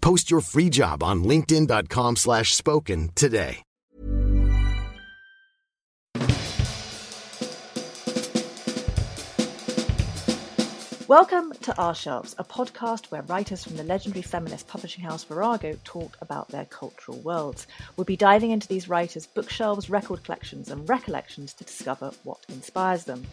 Post your free job on linkedin.com/spoken slash spoken today. Welcome to Ourshelves, a podcast where writers from the legendary feminist publishing house Virago talk about their cultural worlds. We'll be diving into these writers' bookshelves, record collections, and recollections to discover what inspires them.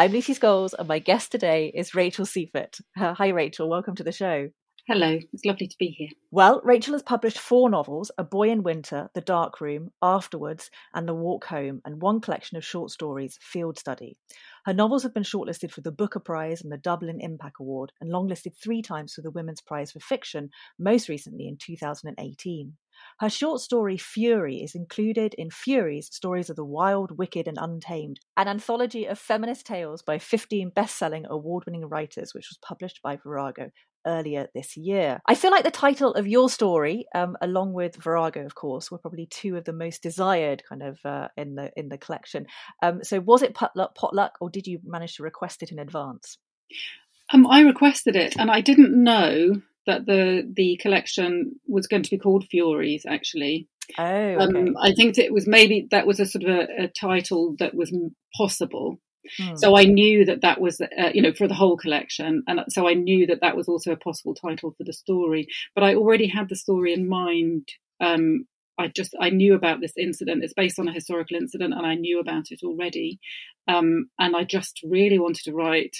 I'm Lucy Scholes, and my guest today is Rachel Seiffert. Uh, hi, Rachel. Welcome to the show. Hello, it's lovely to be here. Well, Rachel has published four novels A Boy in Winter, The Dark Room, Afterwards, and The Walk Home, and one collection of short stories, Field Study. Her novels have been shortlisted for the Booker Prize and the Dublin Impac Award, and longlisted three times for the Women's Prize for Fiction, most recently in 2018. Her short story Fury is included in Furies Stories of the Wild, Wicked, and Untamed, an anthology of feminist tales by 15 best selling award winning writers, which was published by Virago earlier this year. I feel like the title of your story, um, along with Virago, of course, were probably two of the most desired kind of uh, in the in the collection. Um, so, was it potluck, potluck, or did you manage to request it in advance? Um, I requested it, and I didn't know that the the collection was going to be called Furies. Actually, Oh, okay. um, I think it was maybe that was a sort of a, a title that was possible. Hmm. So I knew that that was, uh, you know, for the whole collection, and so I knew that that was also a possible title for the story. But I already had the story in mind. Um, I just I knew about this incident. It's based on a historical incident, and I knew about it already. Um, and I just really wanted to write,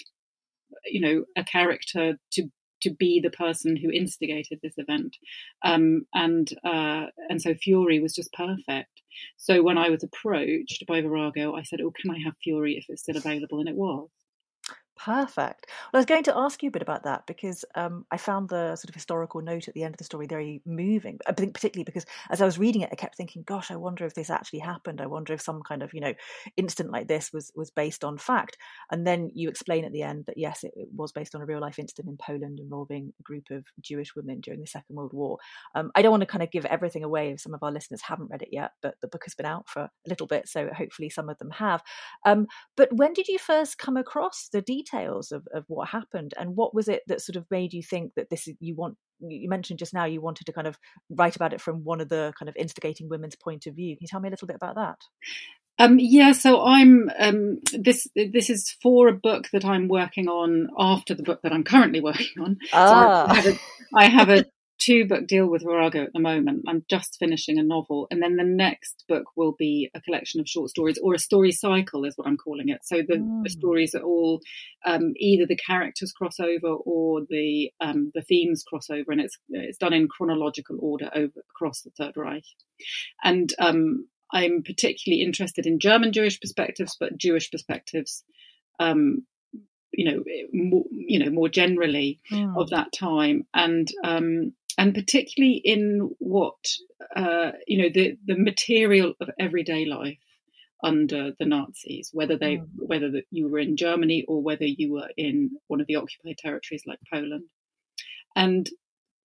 you know, a character to to be the person who instigated this event, um, and uh, and so Fury was just perfect. So when I was approached by Virago, I said, "Oh, can I have Fury if it's still available?" And it was. Perfect. Well, I was going to ask you a bit about that because um, I found the sort of historical note at the end of the story very moving. I think particularly because as I was reading it, I kept thinking, "Gosh, I wonder if this actually happened. I wonder if some kind of you know incident like this was was based on fact." And then you explain at the end that yes, it, it was based on a real life incident in Poland involving a group of Jewish women during the Second World War. Um, I don't want to kind of give everything away if some of our listeners haven't read it yet, but the book has been out for a little bit, so hopefully some of them have. Um, but when did you first come across the details of, of what happened, and what was it that sort of made you think that this is you want? You mentioned just now you wanted to kind of write about it from one of the kind of instigating women's point of view. Can you tell me a little bit about that? Um, yeah, so I'm um, this. This is for a book that I'm working on after the book that I'm currently working on. So Ah. I have a, I have a two book deal with Virago at the moment. I'm just finishing a novel, and then the next book will be a collection of short stories or a story cycle, is what I'm calling it. So the, Mm. the stories are all um, either the characters cross over or the um, the themes cross over, and it's it's done in chronological order over across the Third Reich. And um, I'm particularly interested in German Jewish perspectives, but Jewish perspectives. Um, you know, more, you know, more generally, Hmm. of that time and um, and particularly in what uh, you know the the material of everyday life under the Nazis, whether they Mm. whether that you were in Germany or whether you were in one of the occupied territories like Poland, and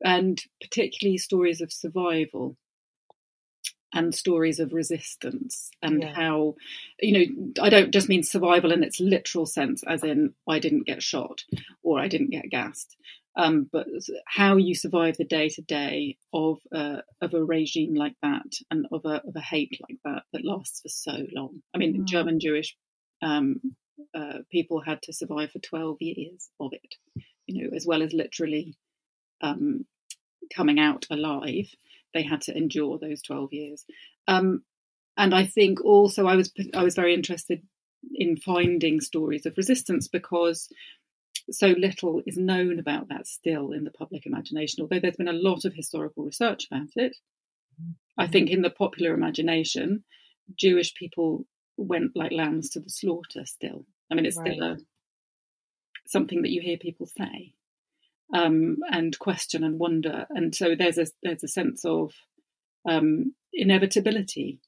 and particularly stories of survival and stories of resistance and Yeah. how you know i don't just mean survival in its literal sense as in i didn't get shot or i didn't get gassed um, but how you survive the day to day of uh, of a regime like that and of a of a hate like that that lasts for so long i mean Mm. german jewish um, uh, people had to survive for 12 years of it, you know, as well as literally um, coming out alive. They had to endure those 12 years. Um, and I think also I was I was very interested in finding stories of resistance because so little is known about that still in the public imagination. Although there's been a lot of historical research about it, I mm-hmm. think in the popular imagination, Jewish people went like lambs to the slaughter. Still, I mean, it's right. still a, something that you hear people say um, and question and wonder, and so there's a there's a sense of um, inevitability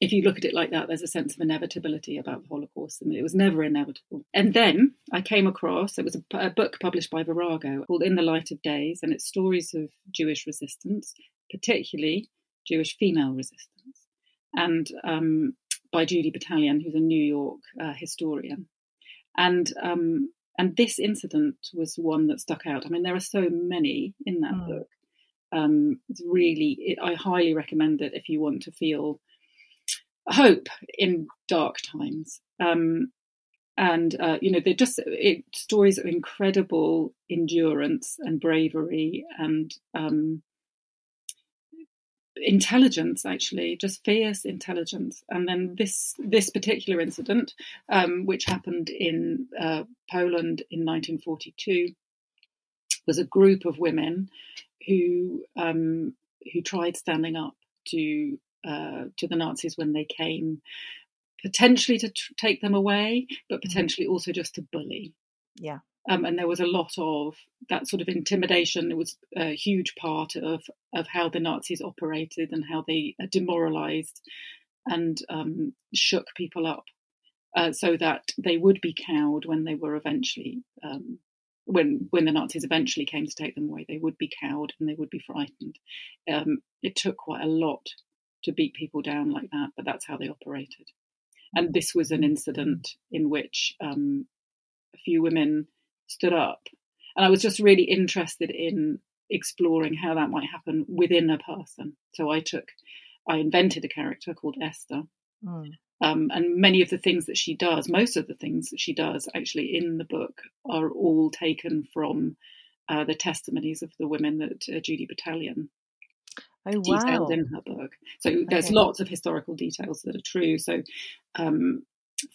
if you look at it like that, there's a sense of inevitability about the Holocaust, and it was never inevitable. And then I came across it was a, a, book published by Virago called In the Light of Days, and it's stories of Jewish resistance, particularly Jewish female resistance, and um, by Judy Batalion, who's a New York uh, historian. And um, and this incident was one that stuck out. I mean, there are so many in that mm. book. Um, it's really, it, I highly recommend it if you want to feel hope in dark times. Um, and uh, you know, they're just it, stories of incredible endurance and bravery and um, intelligence actually just fierce intelligence and then this this particular incident um, which happened in uh, poland in 1942 was a group of women who um, who tried standing up to uh, to the Nazis when they came, potentially to take them away, but mm-hmm. potentially also just to bully. Yeah. Um, and there was a lot of that sort of intimidation. It was a huge part of of how the Nazis operated and how they uh, demoralized and um, shook people up, uh, so that they would be cowed when they were eventually um, when when the Nazis eventually came to take them away. They would be cowed and they would be frightened. Um, it took quite a lot to beat people down like that, but that's how they operated. And this was an incident in which um, a few women stood up. And I was just really interested in exploring how that might happen within a person. So I took, I invented a character called Esther. Mm. Um, and many of the things that she does, most of the things that she does actually in the book, are all taken from uh, the testimonies of the women that uh, Judy Batalion oh, detailed wow. in her book. So there's okay. lots of historical details that are true. So, um,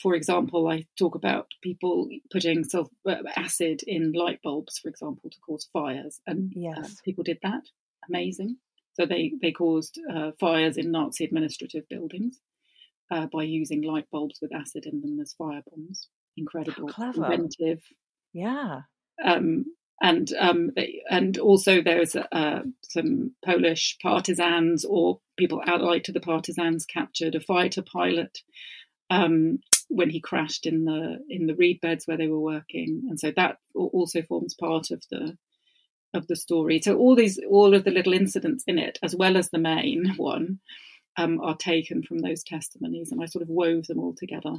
for example, I talk about people putting self, uh, acid in light bulbs, for example, to cause fires, and uh, yes. uh, people did that. Amazing. So they they caused uh, fires in Nazi administrative buildings uh, by using light bulbs with acid in them as fire bombs. Incredible, Clever. inventive. Yeah. Um, and um, and also there's uh, some Polish partisans or people allied to the partisans captured a fighter pilot um, when he crashed in the in the reed beds where they were working, and so that also forms part of the of the story. So all these all of the little incidents in it, as well as the main one. Um, are taken from those testimonies, and I sort of wove them all together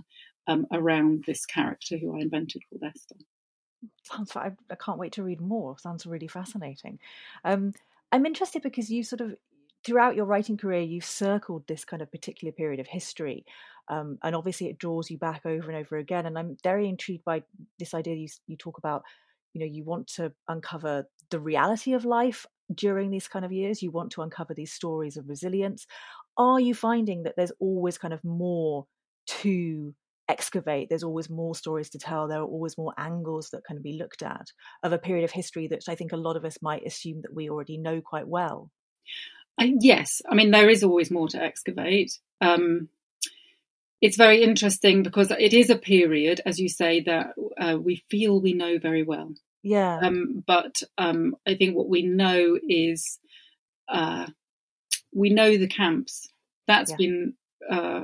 um, around this character who I invented called Esther sounds I, I can't wait to read more. Sounds really fascinating. Um, i'm interested because you sort of throughout your writing career you've circled this kind of particular period of history um, and obviously it draws you back over and over again and i'm very intrigued by this idea you, you talk about you know you want to uncover the reality of life during these kind of years. You want to uncover these stories of resilience. Are you finding that there's always kind of more to excavate there's always more stories to tell. There are always more angles that can be looked at of a period of history that i think a lot of us might assume that we already know quite well. Yes. I mean there is always more to excavate. Um, it's very interesting because it is a period as you say that uh, we feel we know very well. Yeah. Um, but um, i think what we know is uh, we know the camps. That's yeah. been uh,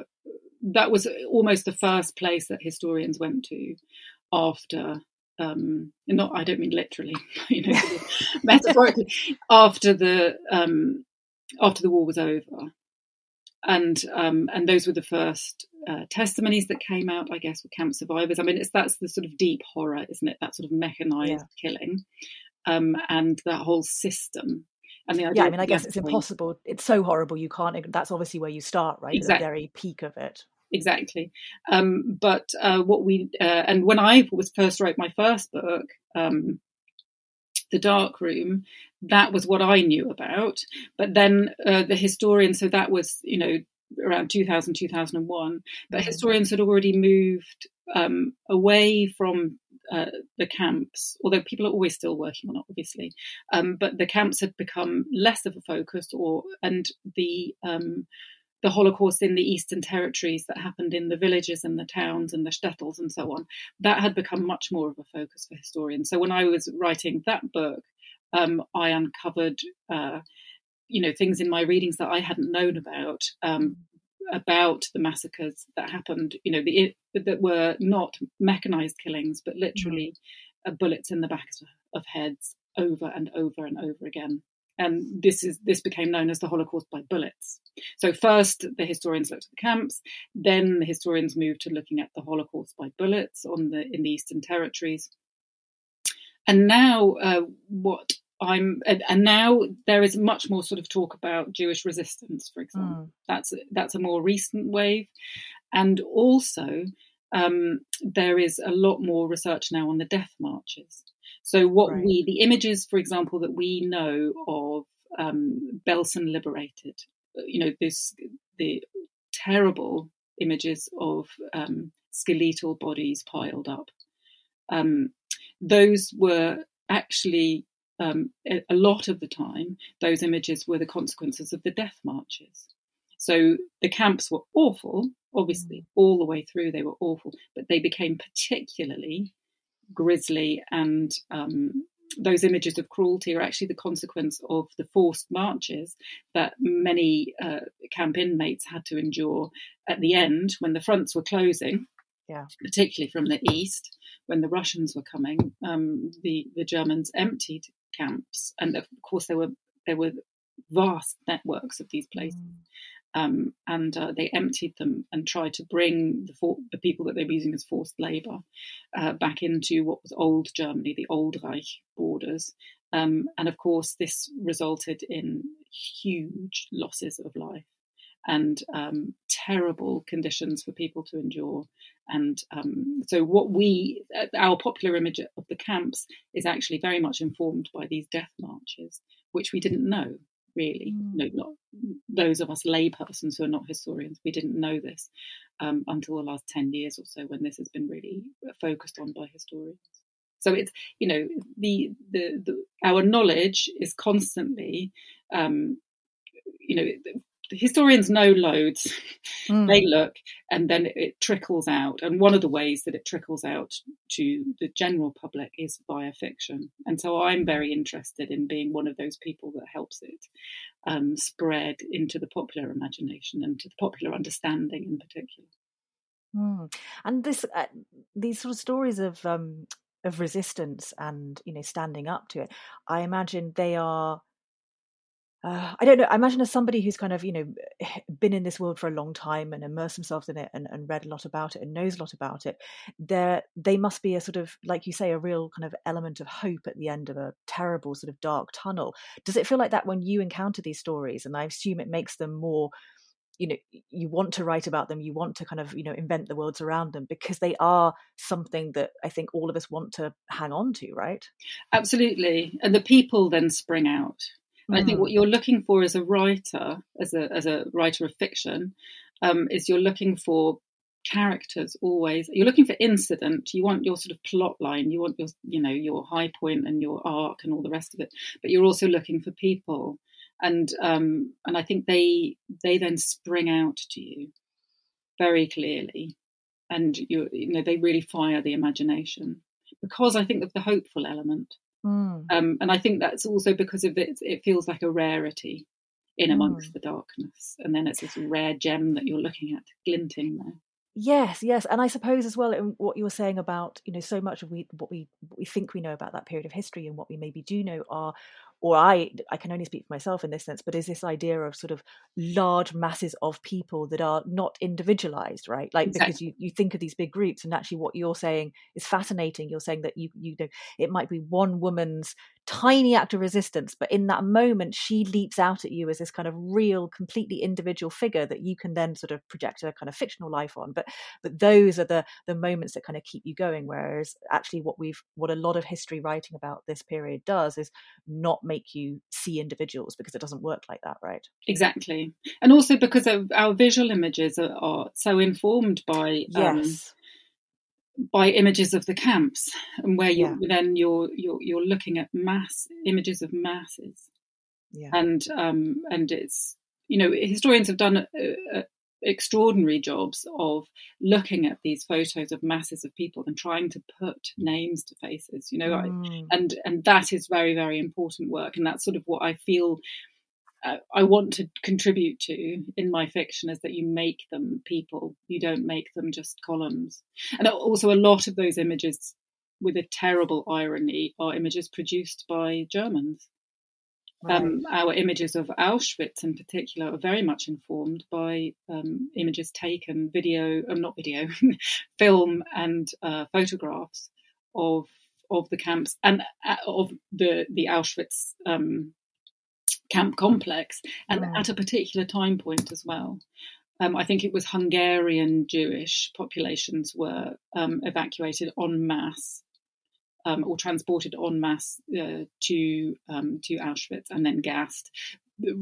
that was almost the first place that historians went to after um, not I don't mean literally, you know, metaphorically, after the um, after the war was over, and um, and those were the first uh, testimonies that came out, I guess, with camp survivors. I mean, it's that's the sort of deep horror, isn't it? That sort of mechanized yeah. killing, um, and that whole system. And the yeah, I mean, I guess it's impossible. It's so horrible you can't. That's obviously where you start, right? Exactly. The very peak of it exactly. Um, but uh, what we uh, and when I was first wrote my first book, um, the dark room, that was what I knew about. But then uh, the historian, so that was you know around 2000 2001 but mm-hmm. historians had already moved um, away from uh, the camps, although people are always still working on it, obviously. Um, but the camps had become less of a focus, or and the um, the Holocaust in the Eastern Territories that happened in the villages and the towns and the shtetls and so on, that had become much more of a focus for historians. So when I was writing that book, um, I uncovered, uh, you know, things in my readings that I hadn't known about. Um, about the massacres that happened, you know, the, that were not mechanized killings, but literally mm-hmm. uh, bullets in the backs of heads over and over and over again. And this is this became known as the Holocaust by bullets. So first the historians looked at the camps, then the historians moved to looking at the Holocaust by bullets on the in the Eastern Territories. And now, uh, what I'm and, and, now there is much more sort of talk about Jewish resistance, for example. Mm. That's that's a more recent wave, and also um, there is a lot more research now on the death marches. So what right. we the images, for example, that we know of um, Belsen liberated, you know, this the terrible images of um, skeletal bodies piled up. Um, those were actually um, a lot of the time, those images were the consequences of the death marches. So the camps were awful, obviously, mm. all the way through, they were awful, but they became particularly grisly and um, those images of cruelty are actually the consequence of the forced marches that many uh, camp inmates had to endure at the end when the fronts were closing, yeah. particularly from the east. When the Russians were coming, um, the the Germans emptied camps, and of course there were there were vast networks of these places. Mm. Um, and uh, they emptied them and tried to bring the, for- the people that they were using as forced labour uh, back into what was old Germany, the old Reich borders. Um, and of course, this resulted in huge losses of life and um, terrible conditions for people to endure. And um, so, what we, uh, our popular image of the camps is actually very much informed by these death marches, which we didn't know really. Mm. No, not those of us laypersons who are not historians. We didn't know this um, until the last 10 years or so when this has been really focused on by historians. So it's, you know, the, the, the our knowledge is constantly, um, you know, historians know loads. Mm. they look and then it trickles out. And one of the ways that it trickles out to the general public is via fiction. And so I'm very interested in being one of those people that helps it um, spread into the popular imagination and to the popular understanding in particular. Mm. And this, uh, these sort of stories of um, of resistance and you know standing up to it, I imagine they are uh, I don't know. I imagine as somebody who's kind of, you know, been in this world for a long time and immersed themselves in it and, and read a lot about it and knows a lot about it, there they must be a sort of, like you say, a real kind of element of hope at the end of a terrible sort of dark tunnel. Does it feel like that when you encounter these stories? And I assume it makes them more, you know, you want to write about them, you want to kind of, you know, invent the worlds around them because they are something that I think all of us want to hang on to, right? Absolutely. And the people then spring out Mm. I think mm. what you're looking for as a writer, as a as a writer of fiction, um, is you're looking for characters always. You're looking for incident. You want your sort of plot line. You want your you know your high point and your arc and all the rest of it. But you're also looking for people, and um, and I think they they then spring out to you very clearly, and you you know they really fire the imagination because I think of the hopeful element. Mm. Um, and I think that's also because of it, it feels like a rarity in amongst mm. the darkness. And then it's this rare gem that you're looking at glinting there. Yes, yes, and I suppose as well in what you were saying about you know so much of we what we what we think we know about that period of history and what we maybe do know are or I I can only speak for myself in this sense, but is this idea of sort of large masses of people that are not individualized, right? Like exactly. because you, you think of these big groups and actually what you're saying is fascinating. You're saying that you you know it might be one woman's tiny act of resistance, but in that moment she leaps out at you as this kind of real, completely individual figure that you can then sort of project a kind of fictional life on. But but those are the the moments that kind of keep you going. Whereas actually what we've what a lot of history writing about this period does is not make you see individuals because it doesn't work like that, right? Exactly. And also because of our visual images are, are so informed by um, yes. Um, by images of the camps and where you yeah. then you're you're you're looking at mass images of masses yeah. and um and it's you know historians have done extraordinary jobs of looking at these photos of masses of people and trying to put names to faces you know mm. and and that is very very important work and that's sort of what i feel uh, I want to contribute to in my fiction is that you make them people. You don't make them just columns. And also, a lot of those images, with a terrible irony, are images produced by Germans. Right. Um, our images of Auschwitz, in particular, are very much informed by um, images taken, video, um, not video, film, and uh, photographs of of the camps and uh, of the the Auschwitz um, camp complex, and at a particular time point as well. Um, I think it was Hungarian Jewish populations were um, evacuated en masse um, or transported en masse uh, to um, to Auschwitz and then gassed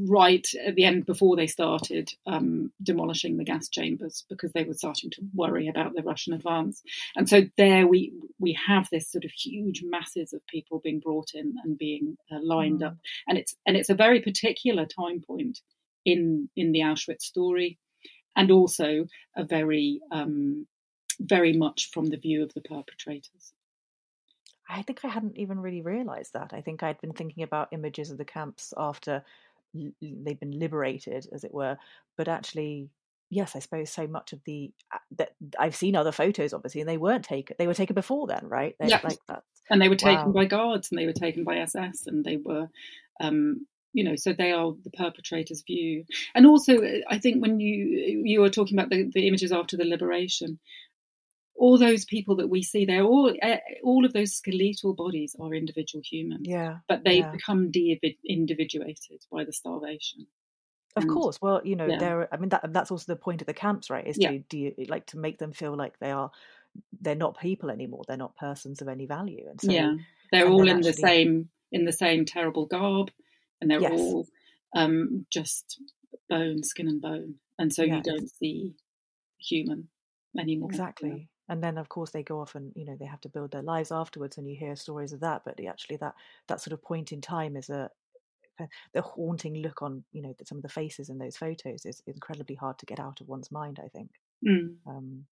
right at the end before they started um, demolishing the gas chambers because they were starting to worry about the Russian advance. And so there we we have this sort of huge masses of people being brought in and being uh, lined mm. up, and it's and it's a very particular time point in in the Auschwitz story, and also a very um, very much from the view of the perpetrators. I think I hadn't even really realized that. I think I'd been thinking about images of the camps after they've been liberated, as it were. But actually, yes, I suppose so much of the that I've seen other photos, obviously, and they weren't taken. They were taken before then, right? They, yeah, like that. And they were taken wow. by guards, and they were taken by SS, and they were. Um, you know, so they are the perpetrator's view, and also I think when you you were talking about the, the images after the liberation, all those people that we see they're all uh, all of those skeletal bodies are individual humans yeah but they yeah. become de-individuated by the starvation of and, course well you know yeah. they're i mean that that's also the point of the camps right is yeah. to do like to make them feel like they are they're not people anymore they're not persons of any value and so yeah they're all in actually... the same in the same terrible garb and they're yes. all um just bone skin and bone and so you don't see human anymore exactly and then of course they go off and you know they have to build their lives afterwards and you hear stories of that but actually that that sort of point in time is a the haunting look on you know some of the faces in those photos is incredibly hard to get out of one's mind i think mm. um,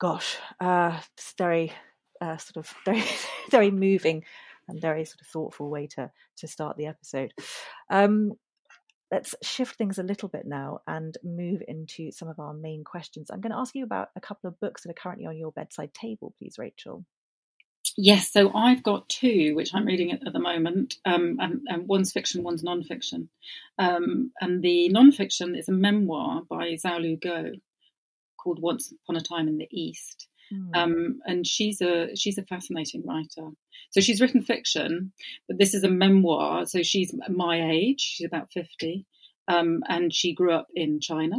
gosh uh, it's very uh, sort of very very moving and very sort of thoughtful way to to start the episode um, let's shift things a little bit now and move into some of our main questions. I'm going to ask you about a couple of books that are currently on your bedside table, please, Rachel. Yes, so I've got two which I'm reading at, at the moment, um, and, and, one's fiction, one's non-fiction. Um, and the non-fiction is a memoir by Xiaolu Guo called "Once Upon a Time in the East," Mm. Um, and she's a she's a fascinating writer. So she's written fiction, but this is a memoir. So she's my age. She's about fifty, um, and she grew up in China,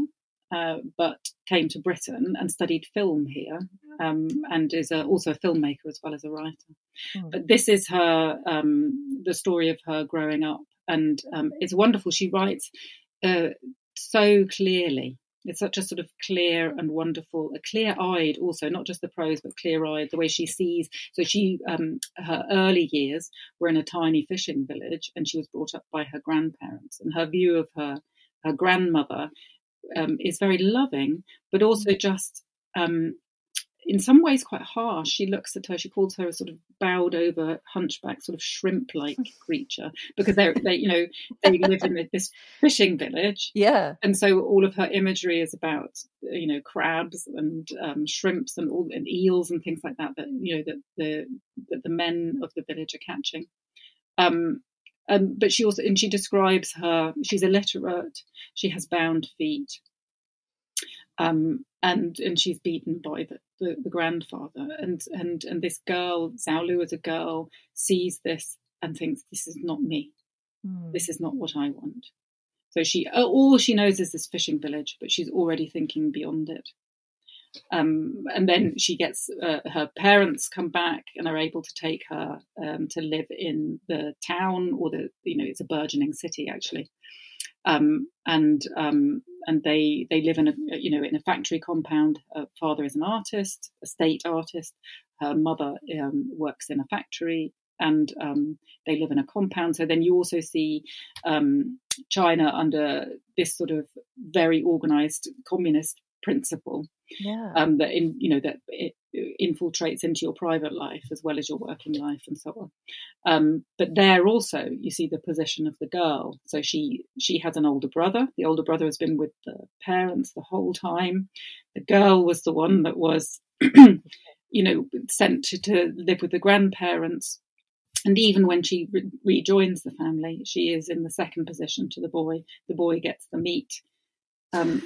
uh, but came to Britain and studied film here, um, and is a, also a filmmaker as well as a writer. Mm. But this is her um, the story of her growing up, and um, it's wonderful. She writes uh, so clearly it's such a sort of clear and wonderful, a clear-eyed also, not just the prose, but clear-eyed, the way she sees. So she, um, her early years were in a tiny fishing village, and she was brought up by her grandparents. And her view of her her grandmother um, is very loving, but also just um, in some ways quite harsh. She looks at her, she calls her a sort of bowed over, hunchback, sort of shrimp like creature because they're, they, you know, they live in this fishing village. Yeah. And so all of her imagery is about, you know, crabs and um, shrimps and all and eels and things like that that, you know, that the, that the men of the village are catching. Um, Um, but she also and she describes her. She's illiterate. She has bound feet. Um, and and she's beaten by the, the, the, grandfather. And and and this girl, Xiaolu, as a girl, sees this and thinks, "This is not me. Mm. This is not what I want." So she all she knows is this fishing village, but she's already thinking beyond it. Um, and then she gets uh, her parents come back and are able to take her um, to live in the town or the you know it's a burgeoning city actually um, and um, and they they live in a you know in a factory compound. Her father is an artist a state artist. Her mother um, works in a factory and um, they live in a compound. So then you also see China under this sort of very organized communist principle. Yeah. um, that in you know that it infiltrates into your private life as well as your working life and so on. Um, but there also you see the position of the girl. So she she has an older brother. The older brother has been with the parents the whole time. The girl was the one that was, you know, sent to, to live with the grandparents. And even when she re- rejoins the family, she is in the second position to the boy. The boy gets the meat. Um,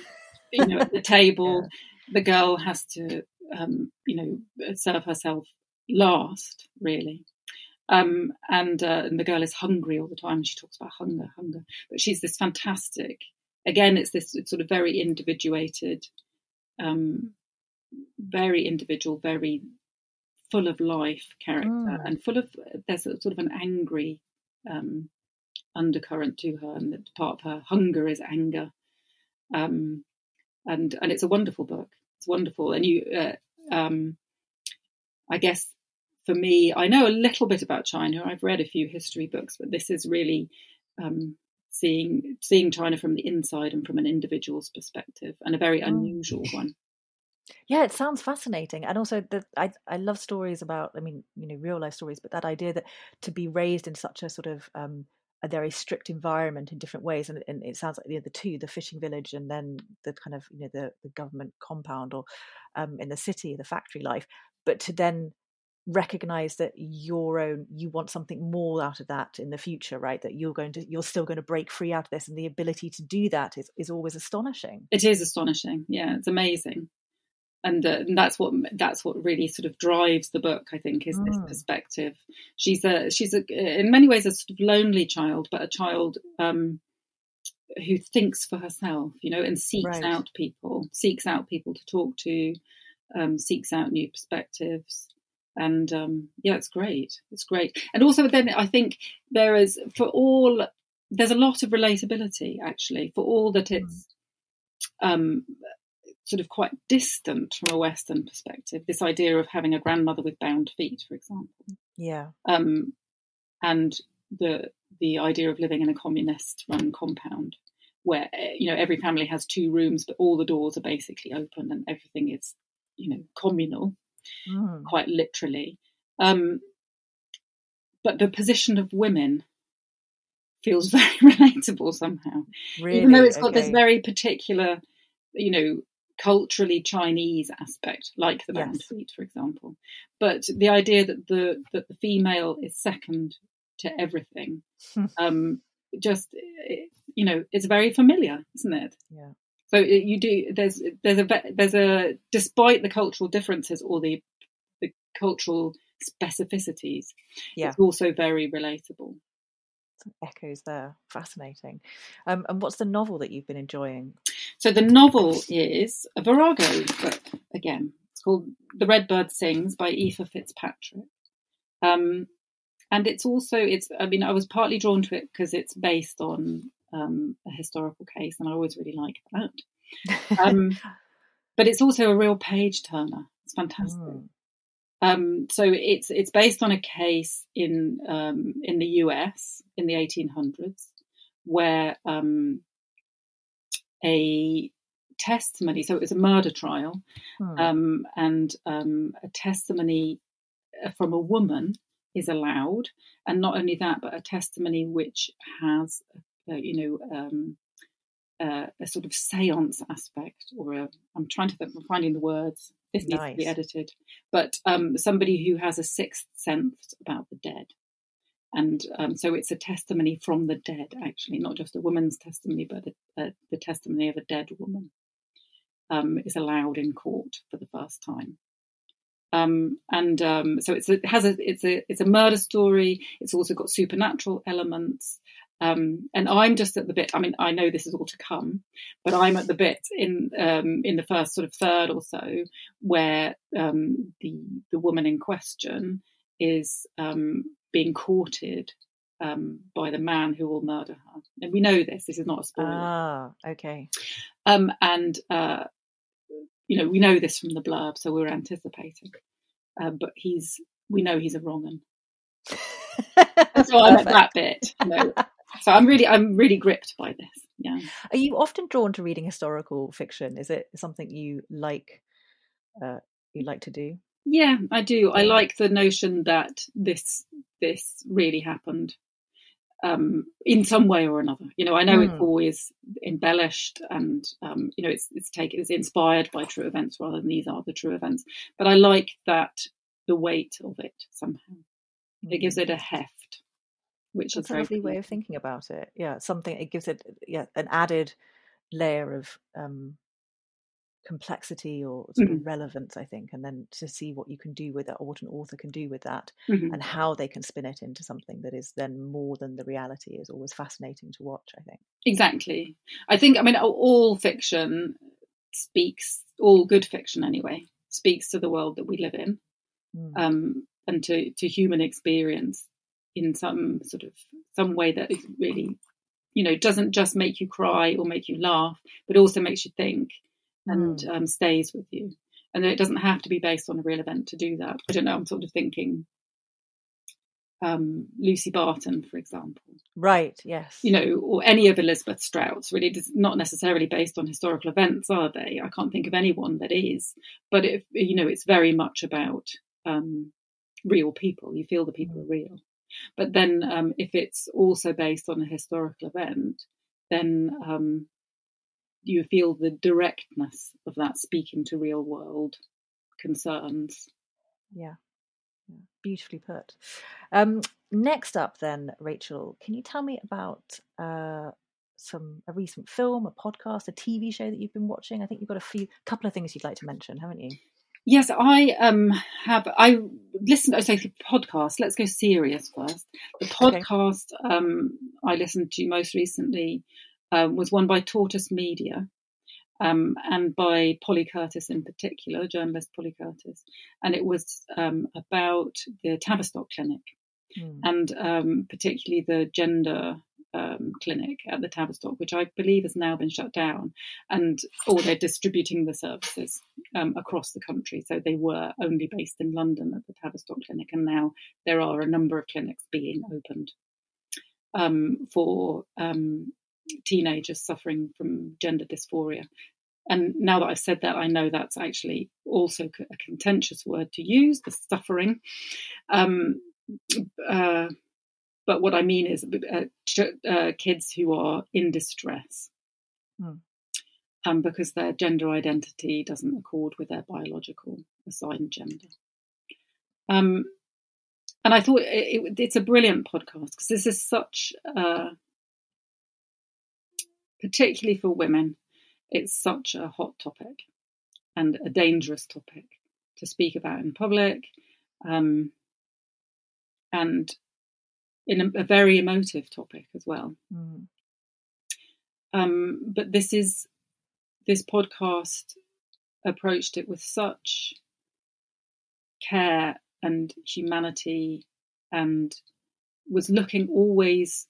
you know, at the table. yeah the girl has to, um, you know, serve herself last, really. Um, and, uh, and the girl is hungry all the time. She talks about hunger, hunger. But she's this fantastic. Again, it's this sort of very individuated, um, very individual, very full of life character, mm. and full of there's a, sort of an angry um, undercurrent to her, and part of her hunger is anger. Um, and and it's a wonderful book. It's wonderful, and you, uh, um, I guess, for me, I know a little bit about China. I've read a few history books, but this is really um, seeing seeing China from the inside and from an individual's perspective, and a very mm. unusual one. Yeah, it sounds fascinating, and also that I I love stories about. I mean, you know, real life stories, but that idea that to be raised in such a sort of um, a very strict environment in different ways and, and it sounds like you know, the two the fishing village and then the kind of you know the, the government compound or um, in the city the factory life but to then recognize that your own you want something more out of that in the future right? That you're going to you're still going to break free out of this and the ability to do that is, is always astonishing. It is astonishing. Yeah it's amazing and, uh, and, that's what that's what really sort of drives the book. I think is mm. this perspective. She's a she's a in many ways a sort of lonely child, but a child um, who thinks for herself, you know, and seeks right. out people, seeks out people to talk to, um, seeks out new perspectives. And um, yeah, it's great. It's great. And also, then I think there is for all there's a lot of relatability actually for all that mm. it's um, sort of quite distant from a Western perspective. This idea of having a grandmother with bound feet, for example. Yeah. Um, and the the idea of living in a communist run compound where you know every family has two rooms but all the doors are basically open and everything is you know communal mm. quite literally um, but the position of women feels very relatable somehow really? even though it's got okay. this very particular you know culturally Chinese aspect, like the band yes. for example. But the idea that the that the female is second to everything, um, just you know, it's very familiar, isn't it? Yeah. So you do there's there's a there's a despite the cultural differences or the the cultural specificities, yeah. it's also very relatable. Some echoes there, fascinating. Um, and what's the novel that you've been enjoying? So the novel is a Virago book again. It's called The Red Bird Sings by Aoife Fitzpatrick. Um, and it's also it's I mean I was partly drawn to it because it's based on um, a historical case, and I always really like that. Um, but it's also a real page turner. It's fantastic. Mm. Um, so it's it's based on a case in um, in the US in the 1800s where um, a testimony. So it was a murder trial, hmm. um, and um, a testimony uh, from a woman is allowed, and not only that, but a testimony which has, uh, you know. Um, uh, a sort of seance aspect, or a, I'm trying to think, I'm finding the words. This nice. needs to be edited, but um, somebody who has a sixth sense about the dead. And um, so it's a testimony from the dead, actually, not just a woman's testimony, but the testimony of a dead woman um, is allowed in court for the first time. Um, and um, so it's a, it has a it's a it's a murder story. It's also got supernatural elements. Um, and I'm just at the bit. I mean, I know this is all to come, but I'm at the bit in um, in the first sort of third or so where the the woman in question is um, being courted um, by the man who will murder her. And we know this. This is not a spoiler. Ah, okay. Um, and uh, you know, we know this from the blurb, so we're anticipating. Uh, but he's, we know he's a wrong one. so I'm that bit. You know. so I'm really, I'm really gripped by this. Yeah. Are you often drawn to reading historical fiction? Is it something you like? Uh, you like to do? Yeah, I do. I like the notion that this this really happened um, in some way or another. You know, I know mm. it's hmm. always embellished and um, you know it's it's taken it's inspired by true events rather than these are the true events. But I like that the weight of it somehow. Mm. It gives hmm. it a heft, which That's is a lovely way of thinking about it. Yeah, something it gives it yeah an added layer of um, complexity or sort mm-hmm. of relevance, I think, and then to see what you can do with that, or what an author can do with that, mm-hmm. and how they can spin it into something that is then more than the reality is always fascinating to watch, I think. Exactly. I think, I mean, all fiction speaks, all good fiction anyway, speaks to the world that we live in mm. um, and to, to human experience in some sort of some way that is really you know doesn't just make you cry or make you laugh but also makes you think and mm. um, stays with you. And it doesn't have to be based on a real event to do that. I don't know. I'm sort of thinking um, Lucy Barton, for example. Right. Yes. You know, or any of Elizabeth Strout's. Really, not necessarily based on historical events, are they? I can't think of anyone that is. But if you know, it's very much about um, real people. You feel the people are real. But then, um, if it's also based on a historical event, then um, you feel the directness of that speaking to real world concerns. Yeah, yeah. beautifully put. Um, next up, then, Rachel, can you tell me about uh, some a recent film, a podcast, a TV show that you've been watching? I think you've got a few, couple of things you'd like to mention, haven't you? Yes, I um have. I listened. I say the podcast. Let's go serious first. The podcast okay. um I listened to most recently um, was won by Tortoise Media. Um, and by Polly Curtis in particular, journalist Polly Curtis, and it was um, about the Tavistock Clinic, mm. and um, particularly the gender um, clinic at the Tavistock, which I believe has now been shut down, and or they're distributing the services um, across the country. So they were only based in London at the Tavistock Clinic, and now there are a number of clinics being opened um, for um, teenagers suffering from gender dysphoria. And now that I've said that, I know that's actually also a contentious word to use, the suffering. Um, uh, but what I mean is uh, uh, kids who are in distress mm. um, because their gender identity doesn't accord with their biological assigned gender. Um, and I thought it, it, it's a brilliant podcast because this is such a particularly for women, it's such a hot topic and a dangerous topic to speak about in public, um, and in a, a, very emotive topic as well. Mm. Um, but this is this podcast approached it with such care and humanity and was looking always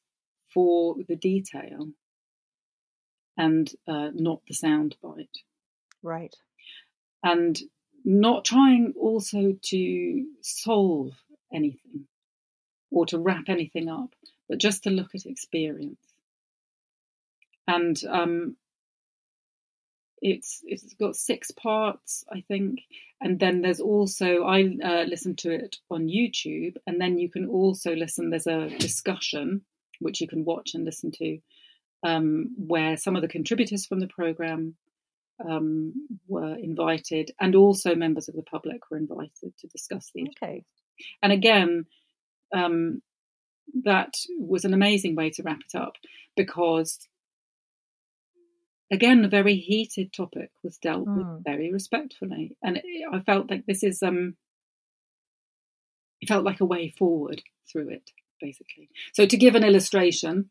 for the detail and uh, not the soundbite. Right. And not trying also to solve anything or to wrap anything up, but just to look at experience. And um, it's it's got six parts, I think, and then there's also I uh, listened to it on YouTube, and then you can also listen. There's a discussion which you can watch and listen to um, where some of the contributors from the program um, were invited, and also members of the public were invited to discuss these. Okay. And again, um, that was an amazing way to wrap it up because again a very heated topic was dealt mm. with hmm. very respectfully and i felt like this is um it felt like a way forward through it basically so to give an illustration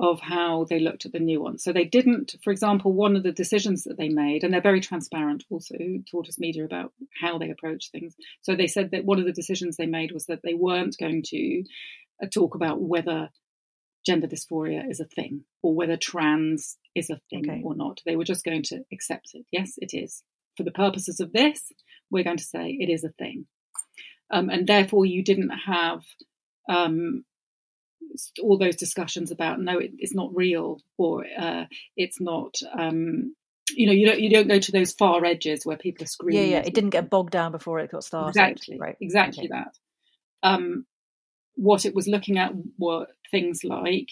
of how they looked at the nuance. So they didn't, for example, one of the decisions that they made, and they're very transparent also, Tortoise Media, about how they approach things. So they said that one of the decisions they made was that they weren't going to uh, talk about whether gender dysphoria is a thing or whether trans is a thing okay. or not. They were just going to accept it. Yes, it is. For the purposes of this, we're going to say it is a thing. Um, and therefore, you didn't have um, all those discussions about no, it, it's not real or uh, it's not. Um, you know, you don't you don't go to those far edges where people are screaming. Yeah, yeah. It didn't get bogged down before it got started. Exactly, right. Exactly okay. that. Um, what it was looking at were things like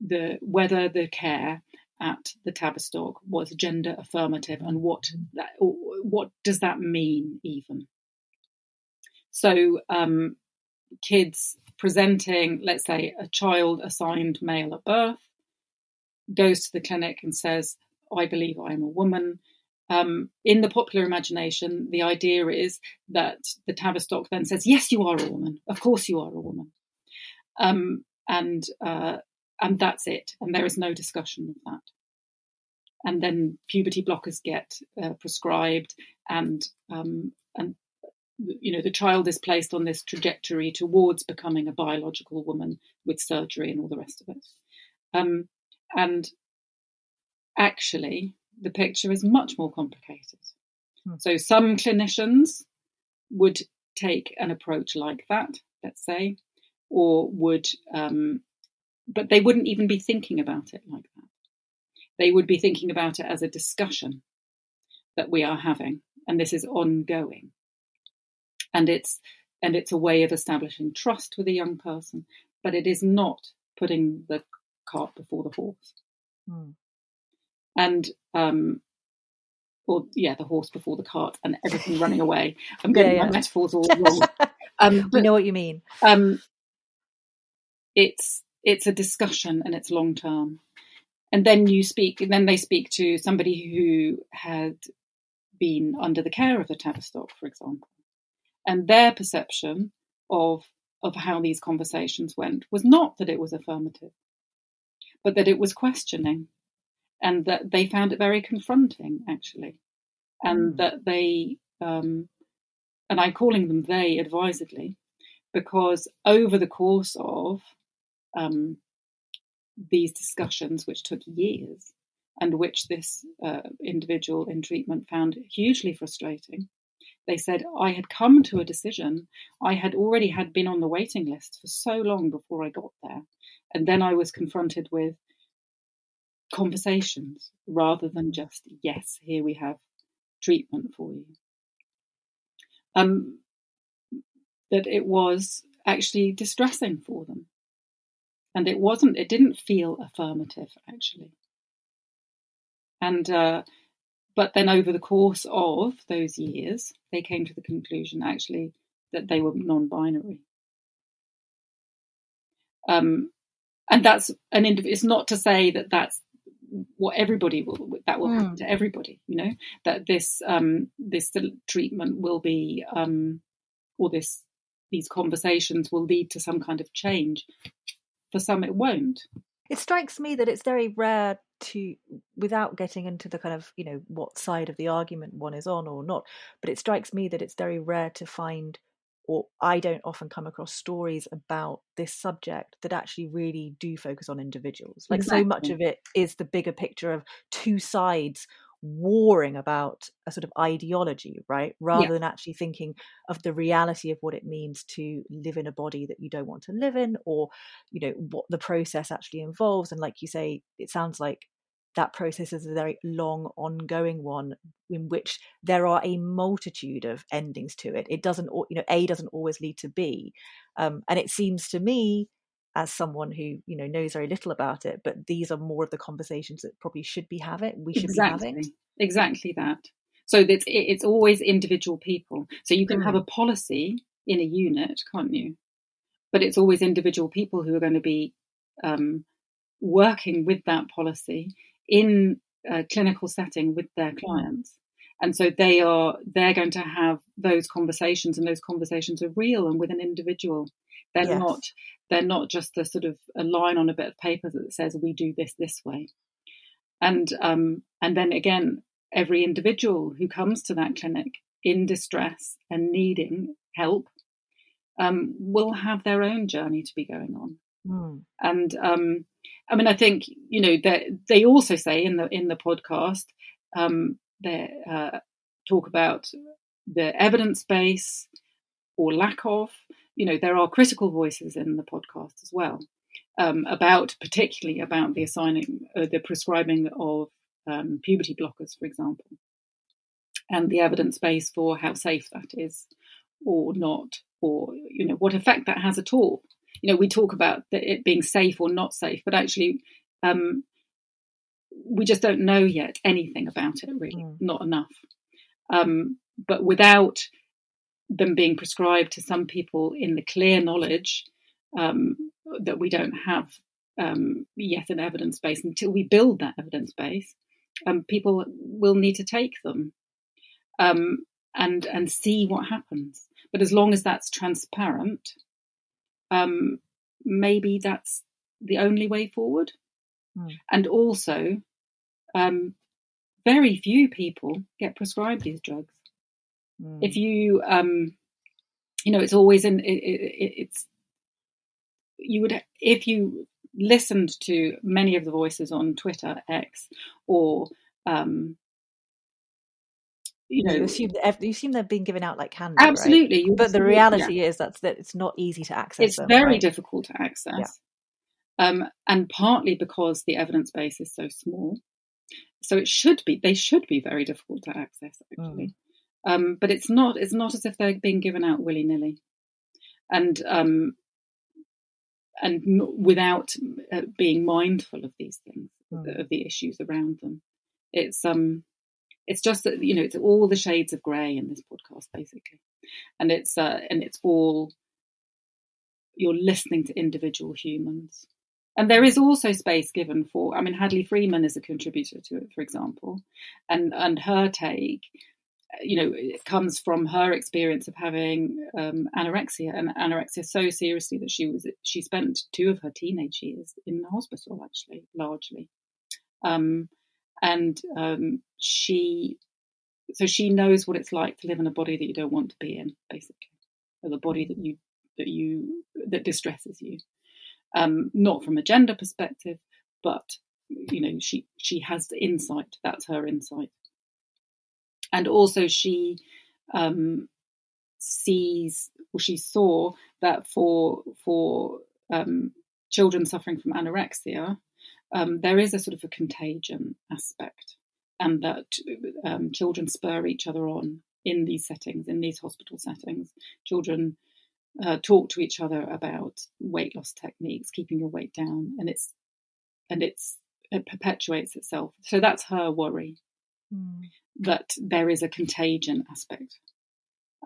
the whether the care at the Tavistock was gender affirmative and what that, what does that mean even. So um, kids presenting, let's say, a child assigned male at birth, goes to the clinic and says, I believe I am a woman. Um, in the popular imagination, the idea is that the Tavistock then says, Yes, you are a woman. Of course, you are a woman. Um, and, uh, and that's it. And there is no discussion of that. And then puberty blockers get uh, prescribed, and um, and you know the child is placed on this trajectory towards becoming a biological woman with surgery and all the rest of it. Um, and actually the picture is much more complicated. Hmm. so some clinicians would take an approach like that let's say or would um, but they wouldn't even be thinking about it like that. They would be thinking about it as a discussion that we are having and this is ongoing and it's and it's a way of establishing trust with a young person, but it is not putting the cart before the horse. Mm. And um, or yeah, the horse before the cart and everything running away. I'm getting yeah, yeah. my metaphors all wrong. Um, but, know what you mean. Um, it's it's a discussion and it's long term. And then you speak, and then they speak to somebody who had been under the care of the Tavistock, for example, and their perception of of how these conversations went was not that it was affirmative, but that it was questioning, and that they found it very confronting, actually, and mm. that they, um, and I'm calling them they advisedly, because over the course of um, these discussions, which took years, and which this uh, individual in treatment found hugely frustrating, they said I had come to a decision. I had already had been on the waiting list for so long before I got there. And then I was confronted with conversations rather than just, yes, here we have treatment for you. Um, that it was actually distressing for them. And it wasn't, it didn't feel affirmative, actually. And uh, but then over the course of those years, they came to the conclusion actually that they were non binary. Um, and that's an indiv- it's not to say that that's what everybody will that will mm. happen to everybody you know that this um this treatment will be um or this these conversations will lead to some kind of change for some it won't it strikes me that it's very rare to without getting into the kind of you know what side of the argument one is on or not but it strikes me that it's very rare to find or I don't often come across stories about this subject that actually really do focus on individuals. Like exactly. so much of it is the bigger picture of two sides warring about a sort of ideology, right? Rather yeah. than actually thinking of the reality of what it means to live in a body that you don't want to live in, or, you know, what the process actually involves. And like you say, it sounds like that process is a very long, ongoing one in which there are a multitude of endings to it. It doesn't, you know, A doesn't always lead to B. Um, and it seems to me as someone who you know knows very little about it but these are more of the conversations that probably should be having we should exactly. be having exactly that so it's it's always individual people so you can mm. have a policy in a unit can't you but it's always individual people who are going to be um, working with that policy in a clinical setting with their clients and so they are they're going to have those conversations and those conversations are real and with an individual they're yes. not they're not just a sort of a line on a bit of paper that says we do this this way and um, and then again every individual who comes to that clinic in distress and needing help um, will have their own journey to be going on mm. and um, I mean, I think you know they they also say in the in the podcast um, they uh, talk about the evidence base or lack of. You know, there are critical voices in the podcast as well um, about, particularly about the assigning, uh, the prescribing of um, puberty blockers, for example, and the evidence base for how safe that is or not, or you know what effect that has at all you know, we talk about it being safe or not safe, but actually, um, we just don't know yet anything about it. Really, mm. not enough. Um, but without them being prescribed to some people in the clear knowledge um, that we don't have um, yet an evidence base, until we build that evidence base, um, people will need to take them um, and and see what happens. But as long as that's transparent, um, maybe that's the only way forward. Mm. And also, um, very few people get prescribed these drugs. Mm. If you, um, you know, it's always in, it, it, it's, you would, if you listened to many of the voices on Twitter, X, or um, you know, you assume that you assume they're being given out like candy. Absolutely, right? but the reality yeah. is that's that it's not easy to access. It's them, very right? difficult to access, yeah. um, and partly because the evidence base is so small. So it should be they should be very difficult to access actually, mm. Um, but it's not. It's not as if they're being given out willy nilly, and um, and without uh, being mindful of these things, mm. of the issues around them. It's um it's just that you know it's all the shades of grey in this podcast basically, and it's uh, and it's all you're listening to individual humans. And there is also space given for, I mean, Hadley Freeman is a contributor to it, for example, and and her take, you know, it comes from her experience of having um, anorexia and anorexia so seriously that she was she spent two of her teenage years in the hospital, actually, largely. Um, and um, she so she knows what it's like to live in a body that you don't want to be in, basically, or the body that you that you that distresses you. Um, not from a gender perspective, but you know she she has the insight. That's her insight, and also she um, sees or she saw that for for um, children suffering from anorexia, um, there is a sort of a contagion aspect, and that um, children spur each other on in these settings, in these hospital settings. Children uh, talk to each other about weight loss techniques, keeping your weight down, and it's and it's it perpetuates itself. So that's her worry mm. That there is a contagion aspect.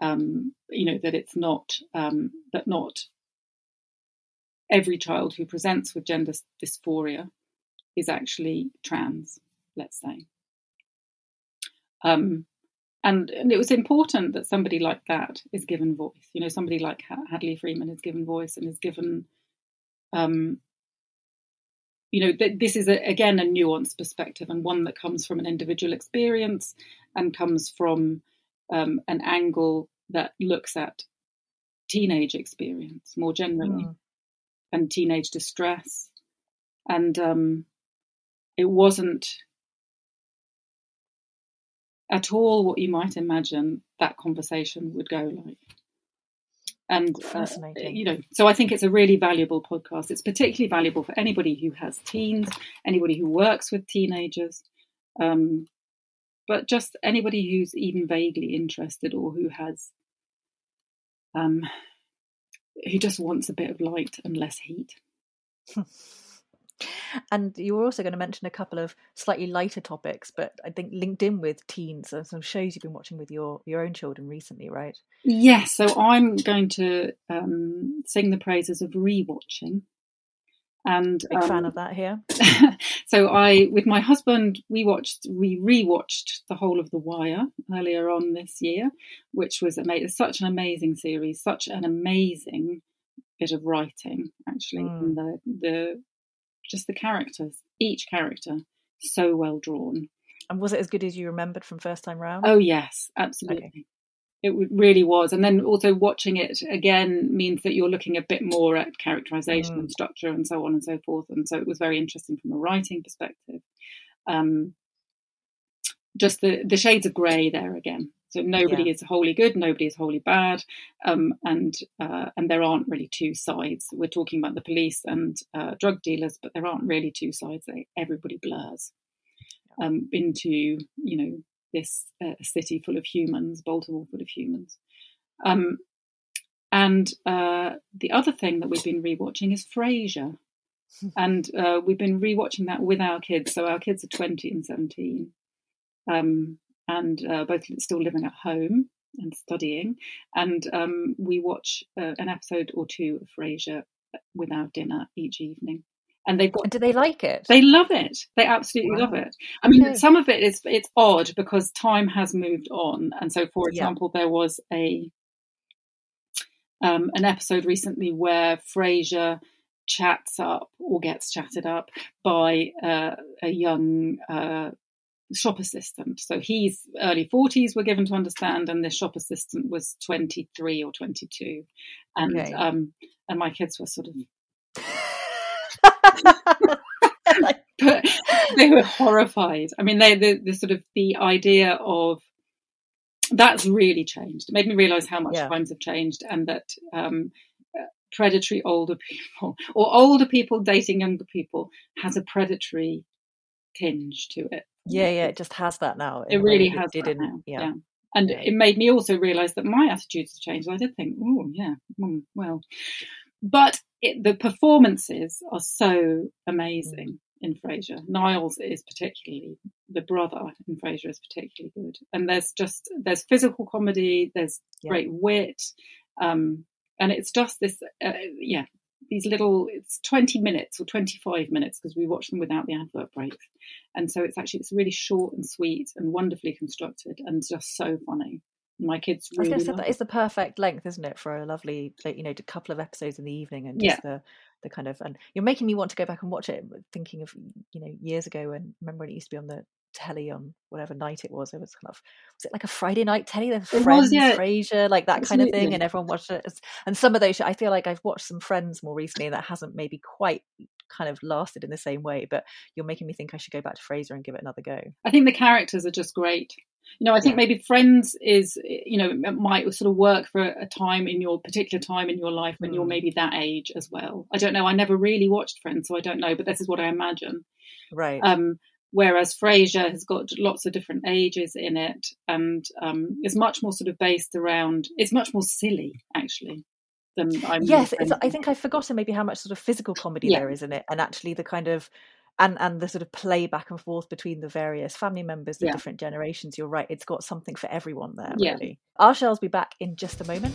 Um, you know that it's not um, that not every child who presents with gender dysphoria is actually trans, let's say. Um, and, and, it was important that somebody like that is given voice. You know, somebody like Hadley Freeman is given voice and is given, um, you know, th- this is a, again a nuanced perspective and one that comes from an individual experience and comes from um, an angle that looks at teenage experience more generally mm. and teenage distress and um, it wasn't at all what you might imagine that conversation would go like. And uh, you know, so I think it's a really valuable podcast. It's particularly valuable for anybody who has teens, anybody who works with teenagers, um, but just anybody who's even vaguely interested or who has, um, who just wants a bit of light and less heat. And you were also going to mention a couple of slightly lighter topics, but I think linked in with teens and some shows you've been watching with your your own children recently, right? Yes. So I'm going to um, sing the praises of rewatching. And big um, fan of that here. so I, with my husband, we watched, we rewatched the whole of The Wire earlier on this year, which was amazing. Such an amazing series, such an amazing bit of writing, actually, mm. and the the just the characters, each character, so well drawn. And was it as good as you remembered from first time round? Oh yes, absolutely. Okay. It really was, and then also watching it again means that you're looking a bit more at characterization mm. and structure and so on and so forth. And so it was very interesting from a writing perspective. Um, just the the shades of grey there again so nobody yeah. is wholly good, nobody is wholly bad, um, and uh, and there aren't really two sides. We're talking about the police and uh, drug dealers, but there aren't really two sides. They, everybody blurs um, into you know this uh, city full of humans, Baltimore full of humans. Um, and uh, the other thing that we've been rewatching is Frasier. and uh, we've been rewatching that with our kids. So our kids are 20 and 17. Um, and uh, both still living at home and studying. And um, we watch uh, an episode or two of Frasier with our dinner each evening. And they've got. do they like it? They love it. They absolutely wow. love it. I mean, okay. some of it is it's odd because time has moved on, and so for example, yeah. there was a um, an episode recently where Frasier chats up or gets chatted up by uh, a young uh, shop assistant. So he's early 40s, we're given to understand, and this shop assistant was 23 or 22. And, okay. um, and my kids were sort of. but they were horrified. I mean, they the, the sort of the idea of that's really changed. It made me realize how much yeah. times have changed, and that um, predatory older people or older people dating younger people has a predatory tinge to it. Yeah, yeah, it just has that now. It really has. It didn't. Now. Yeah. yeah. And yeah. it made me also realize that my attitudes have changed. I did think, oh, yeah, mm, well. But it, the performances are so amazing mm. in Frasier. Niles is particularly, the brother in Frasier is particularly good. And there's just, there's physical comedy, there's yeah. great wit. Um, and it's just this, uh, yeah, these little it's 20 minutes or 25 minutes because we watch them without the advert breaks. And so it's actually it's really short and sweet and wonderfully constructed and just so funny. My kids really I was going to say that is the perfect length isn't it for a lovely like, you know a couple of episodes in the evening and just yeah. the the kind of and you're making me want to go back and watch it thinking of you know years ago and remember when it used to be on the telly on whatever night it was. It was kind of was it like a Friday night telly? The Friends, was, yeah. Frasier, like that Absolutely. kind of thing, and everyone watched it. And some of those, I feel like I've watched some Friends more recently that hasn't maybe quite kind of lasted in the same way. But you're making me think I should go back to Frasier and give it another go. I think the characters are just great. You know, I think yeah. maybe Friends is, you know, might sort of work for a time in your particular time in your life when mm. you're maybe that age as well. I don't know. I never really watched Friends, so I don't know, but this is what I imagine. Right. Um, whereas Frasier has got lots of different ages in it and um, is much more sort of based around. It's much more silly, actually. Than I'm yes, I think I've forgotten maybe how much sort of physical comedy yeah. there is in it, and actually the kind of and and the sort of play back and forth between the various family members, the yeah. different generations. You're right; it's got something for everyone there. Yeah. Really, Ourshelves be back in just a moment.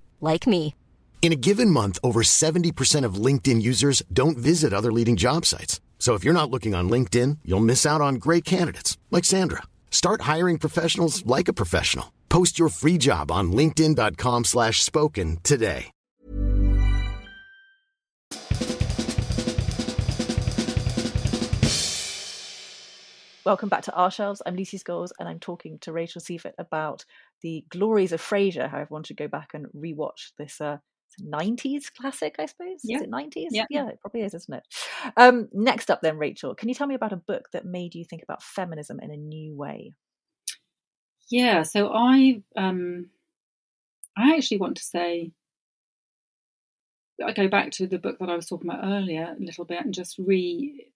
like me. In a given month, over 70% of LinkedIn users don't visit other leading job sites. So if you're not looking on LinkedIn, you'll miss out on great candidates like Sandra. Start hiring professionals like a professional. Post your free job on linkedin.com slash spoken today. Welcome back to Ourshelves. I'm Lucy Scholes and I'm talking to Rachel Seiffert about the glories of Frasier, how everyone should go back and rewatch this uh, 90s classic, I suppose. Yeah. Is it 90s? Yeah. yeah, it probably is, isn't it? Um, next up, then, Rachel, can you tell me about a book that made you think about feminism in a new way? Yeah, so I um I actually want to say I go back to the book that I was talking about earlier a little bit and just re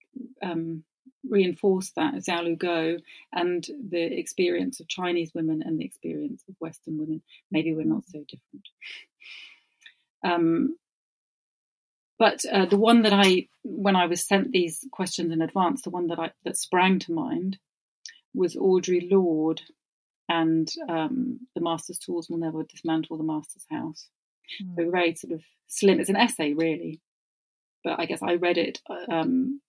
um, reinforce that Xiaolu Guo and the experience of Chinese women and the experience of Western women. Maybe we're not so different. Um, but uh, the one that I, when I was sent these questions in advance, the one that I that sprang to mind was Audre Lorde and um, the Master's Tools will never dismantle the Master's house. Mm. So very sort of slim. It's an essay, really, but I guess I read it um,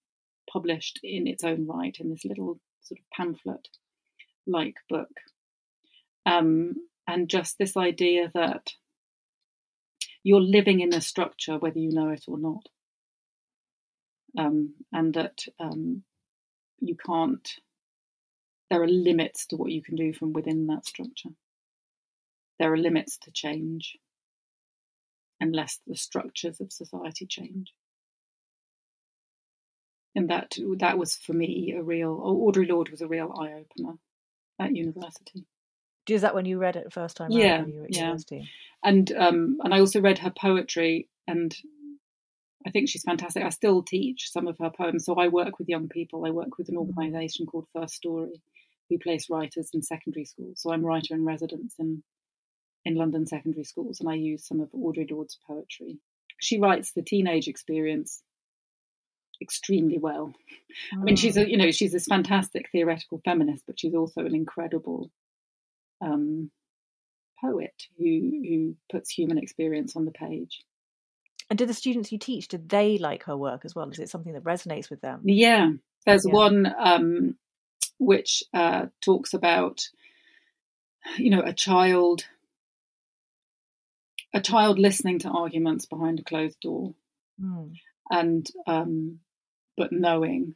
published in its own right in this little sort of pamphlet-like book, um, and just this idea that you're living in a structure whether you know it or not, um, and that um, you can't. There are limits to what you can do from within that structure. There are limits to change unless the structures of society change. And that that was for me a real Audre Lorde was a real eye opener at university. Is that when you read it the first time? Yeah, out you were at yeah. university? And um, and I also read her poetry, and I think she's fantastic. I still teach some of her poems, so I work with young people. I work with an organisation called First Story, who place writers in secondary schools. So I'm writer in residence in in London secondary schools, and I use some of Audre Lorde's poetry. She writes the teenage experience extremely well. I mean, she's a you know she's this fantastic theoretical feminist, but she's also an incredible um, poet who who puts human experience on the page. And do the students you teach, do they like her work as well? Is it something that resonates with them? Yeah, there's Yeah. one um, which uh, talks about you know a child a child listening to arguments behind a closed door Mm. and um, but knowing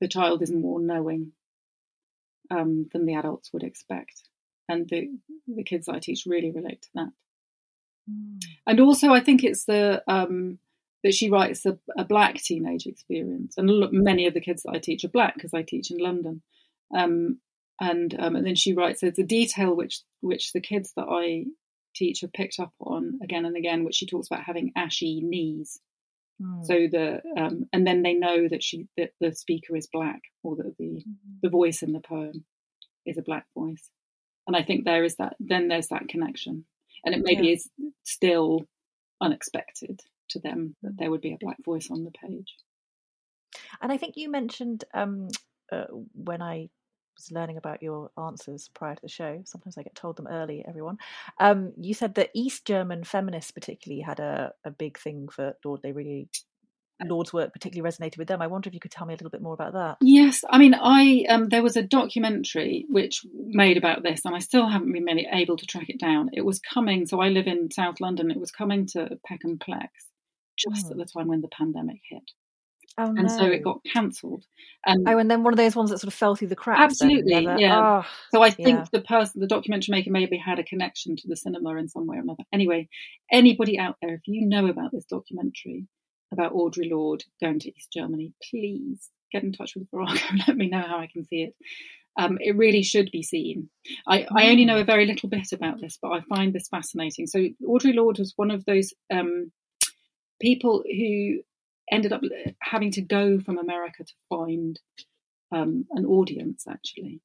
the child is more knowing um, than the adults would expect and the the kids I teach really relate to that Mm. and also I think it's the um, that she writes a, a black teenage experience, and look, many of the kids that I teach are black because I teach in London, um, and um, and then she writes there's a detail which which the kids that I teach have picked up on again and again, which she talks about having ashy knees. Mm. So the um, and then they know that she that the speaker is black or that the Mm-hmm. the voice in the poem is a black voice, and I think there is that then there's that connection, and it maybe Yeah. is still unexpected to them that there would be a black voice on the page. And I think you mentioned um, uh, when I was learning about your answers prior to the show, sometimes I get told them early, everyone. Um, you said that East German feminists, particularly, had a, a big thing for Lorde. They really, Lorde's work particularly resonated with them. I wonder if you could tell me a little bit more about that. Yes, I mean, I um, there was a documentary which made about this, and I still haven't been really able to track it down. It was coming, so I live in South London. It was coming to Peckham Plex just at Mm. the time when the pandemic hit, Oh, and so it got cancelled. And Oh, and then one of those ones that sort of fell through the cracks. Absolutely, never- yeah. Oh, So I think Yeah. the person, the documentary maker, maybe had a connection to the cinema in some way or another. Anyway, anybody out there, if you know about this documentary about Audre Lorde going to East Germany, please get in touch with Virago and let me know how I can see it. Um, it really should be seen. I, I only know a very little bit about this, but I find this fascinating. So Audre Lorde was one of those um, people who ended up having to go from America to find um, an audience, actually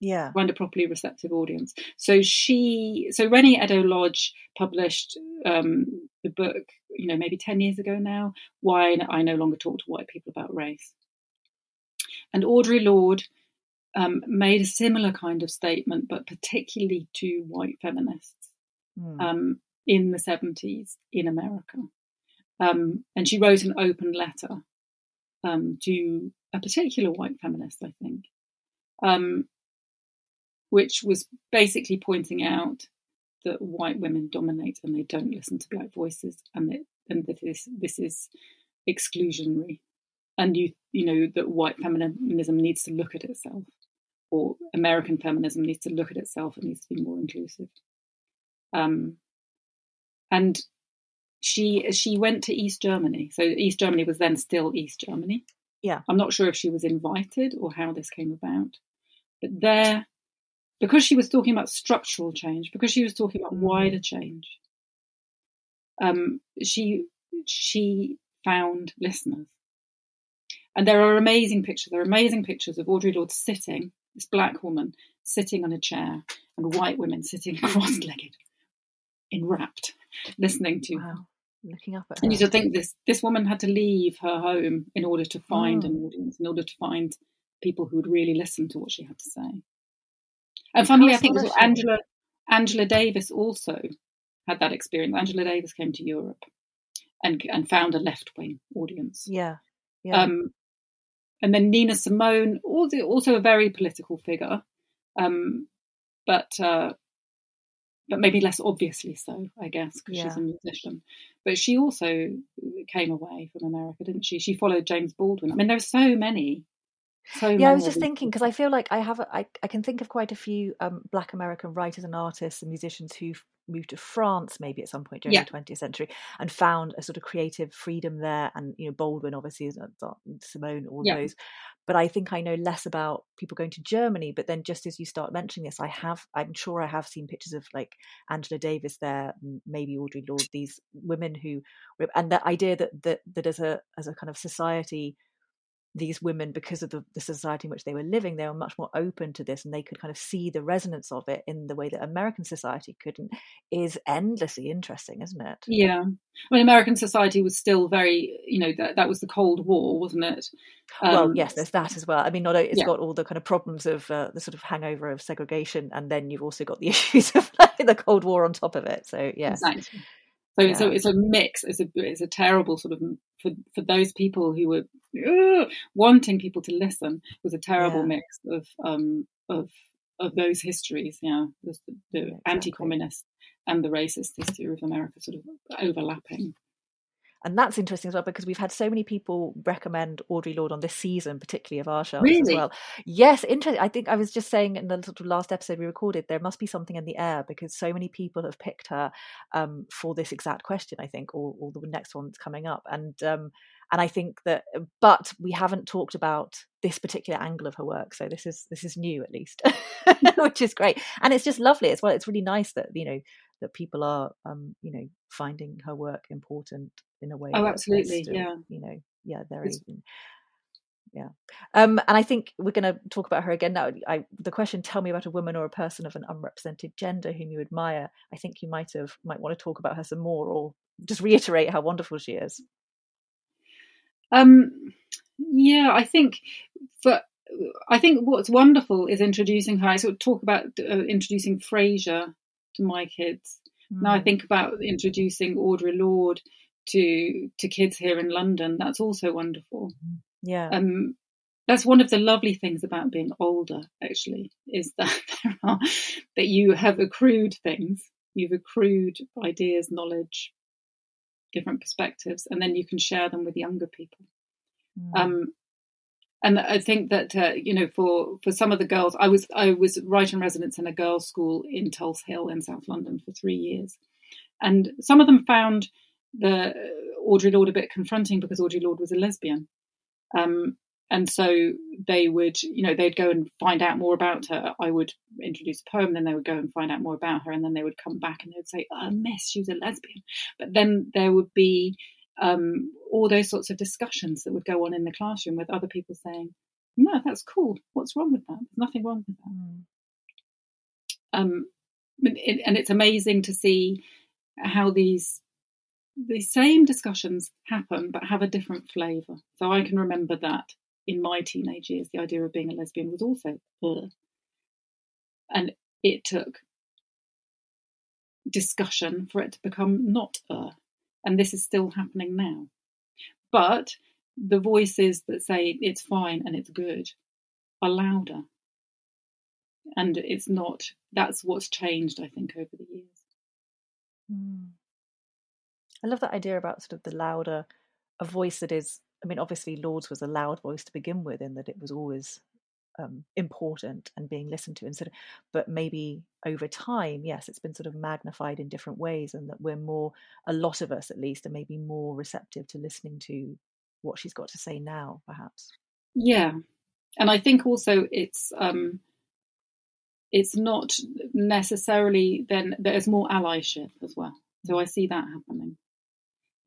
Yeah. Find a properly receptive audience. So she, so Reni Eddo-Lodge published um, the book, you know, maybe 10 years ago now, Why I No Longer Talk to White People About Race. And Audre Lorde um, made a similar kind of statement, but particularly to white feminists mm. um, in the 70s in America. Um, and she wrote an open letter um, to a particular white feminist, I think, um, which was basically pointing out that white women dominate and they don't listen to black voices, and that and that this this is exclusionary, and you you know that white feminism needs to look at itself, or American feminism needs to look at itself and needs to be more inclusive. Um, and she she went to East Germany. So East Germany was then still East Germany. Yeah. I'm not sure if she was invited or how this came about. But there, because she was talking about structural change, because she was talking about mm. wider change, um, she she found listeners. And there are amazing pictures. There are amazing pictures of Audre Lorde sitting, this black woman sitting on a chair, and white women sitting cross-legged, enwrapped, listening to wow looking up at her. And you just think this this woman had to leave her home in order to find an audience, in order to find people who would really listen to what she had to say. And funnily, I think Angela Angela Davis also had that experience. Angela Davis came to Europe and and found a left wing audience. Yeah, yeah. Um, and then Nina Simone, also also a very political figure, um, but uh, but maybe less obviously so, I guess, because yeah. she's a musician. But she also came away from America, didn't she? She followed James Baldwin. I mean, there are so many. So yeah, I was just thinking because I feel like I have, a, I, I can think of quite a few um, Black American writers and artists and musicians who've moved to France maybe at some point during yeah. the 20th century and found a sort of creative freedom there. And you know, Baldwin obviously is Simone, all yeah. those but I think I know less about people going to Germany. But then, just as you start mentioning this, I have, I'm sure I have seen pictures of like Angela Davis there, maybe Audre Lorde, these women who, and the idea that that that as a as a kind of society, these women, because of the, the society in which they were living, they were much more open to this and they could kind of see the resonance of it in the way that American society couldn't, is endlessly interesting, isn't it? Yeah. I mean, American society was still very, you know, that, that was the Cold War, wasn't it? Um, well, yes, there's that as well. I mean, not it's yeah. got all the kind of problems of uh, the sort of hangover of segregation, and then you've also got the issues of the Cold War on top of it. So, yes. Exactly. So yeah. it's a it's a mix. It's a it's a terrible sort of for for those people who were uh, wanting people to listen was a terrible yeah. mix of um of of those histories. Yeah, the, the yeah, exactly. anti-communist and the racist history of America sort of overlapping and that's interesting as well because we've had so many people recommend Audre Lorde on this season, particularly of our show really? as well. Yes, interesting. I think I was just saying in the sort of last episode we recorded, there must be something in the air because so many people have picked her um, for this exact question. I think, or, or the next one that's coming up, and um, and I think that, but we haven't talked about this particular angle of her work, so this is this is new at least, which is great, and it's just lovely as well. It's really nice that you know that people are um, you know finding her work important in a way. Oh, absolutely, still, yeah. You know, yeah, there is. Yeah, um, and I think we're going to talk about her again now. I, the question: Tell me about a woman or a person of an unrepresented gender whom you admire. I think you might have might want to talk about her some more, or just reiterate how wonderful she is. Um, yeah, I think for I think what's wonderful is introducing her. I sort of talk about uh, introducing Frasier to my kids. Mm. Now I hmm. think about introducing Audre Lorde to to kids here in London. That's also wonderful. Yeah. Um, that's one of the lovely things about being older. Actually, is that there are that you have accrued things. You've accrued ideas, knowledge, different perspectives, and then you can share them with younger people. Mm. Um, and I think that uh, you know, for for some of the girls, I was I was right in residence in a girls' school in Tulse Hill in South London for three years, and some of them found the Audre Lorde a bit confronting because Audre Lorde was a lesbian. Um, and so they would, you know, they'd go and find out more about her. I would introduce a poem, then they would go and find out more about her, and then they would come back and they'd say, "Oh, Miss, she was a lesbian." But then there would be um, all those sorts of discussions that would go on in the classroom with other people saying, no, that's cool. What's wrong with that? There's nothing wrong with that. Mm. Um, and it's amazing to see how these the same discussions happen but have a different flavour. So I can remember that in my teenage years, the idea of being a lesbian was also Ugh. and it took discussion for it to become not Ugh. and this is still happening now. But the voices that say it's fine and it's good are louder and it's not that's what's changed i think over the years mm. I love that idea about sort of the louder a voice that is i mean obviously Lorde's was a loud voice to begin with in that it was always um, important and being listened to instead of, but maybe over time yes it's been sort of magnified in different ways and that we're more a lot of us at least are maybe more receptive to listening to what she's got to say now perhaps yeah and i think also it's um it's not necessarily then there's more allyship as well. So I see that happening.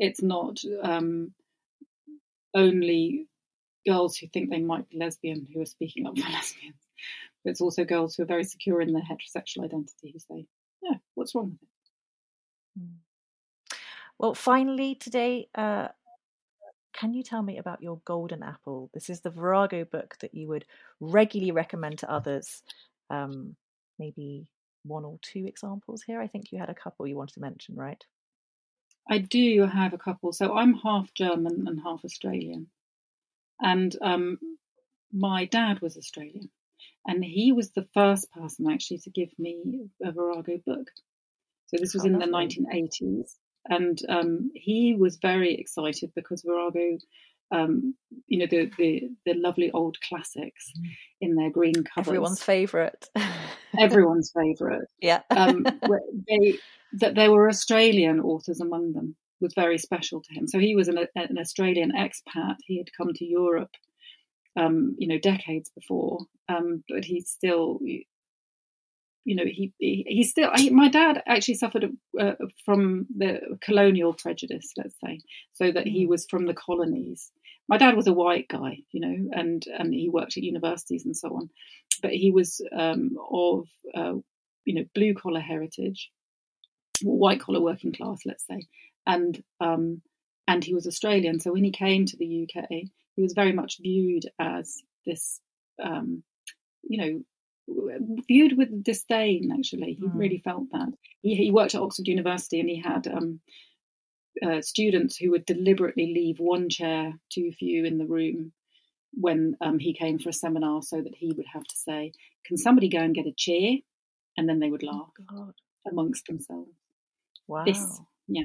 It's not um, only girls who think they might be lesbian who are speaking up for lesbians, but it's also girls who are very secure in their heterosexual identity who say, "Yeah, what's wrong with it?" Hmm. Well, finally today, uh, can you tell me about your golden apple? This is the Virago book that you would regularly recommend to others um, maybe one or two examples here? I think you had a couple you wanted to mention, right? I do have a couple. So I'm half German and half Australian. And um, my dad was Australian. And he was the first person actually to give me a Virago book. So this was oh, in the 1980s. And um, he was very excited because Virago um, you know the, the, the lovely old classics mm. in their green covers. Everyone's favourite. Everyone's favourite. Yeah. um, they, that there were Australian authors among them was very special to him. So he was an, an Australian expat. He had come to Europe, um, you know, decades before, um, but he still you know, he, he, he still, I, my dad actually suffered uh, from the colonial prejudice, let's say, so that he mm. was from the colonies. My dad was a white guy, you know, and, and he worked at universities and so on, but he was um, of, uh, you know, blue collar heritage, white collar working class, let's say, and um, and he was Australian. So when he came to the UK, he was very much viewed as this, um, you know, viewed with disdain. Actually, he mm. really felt that. He, he, worked at Oxford University, and he had um, uh, students who would deliberately leave one chair too few in the room when um, he came for a seminar, so that he would have to say, "Can somebody go and get a chair?" And then they would oh, laugh oh, amongst themselves. Wow. This, yeah.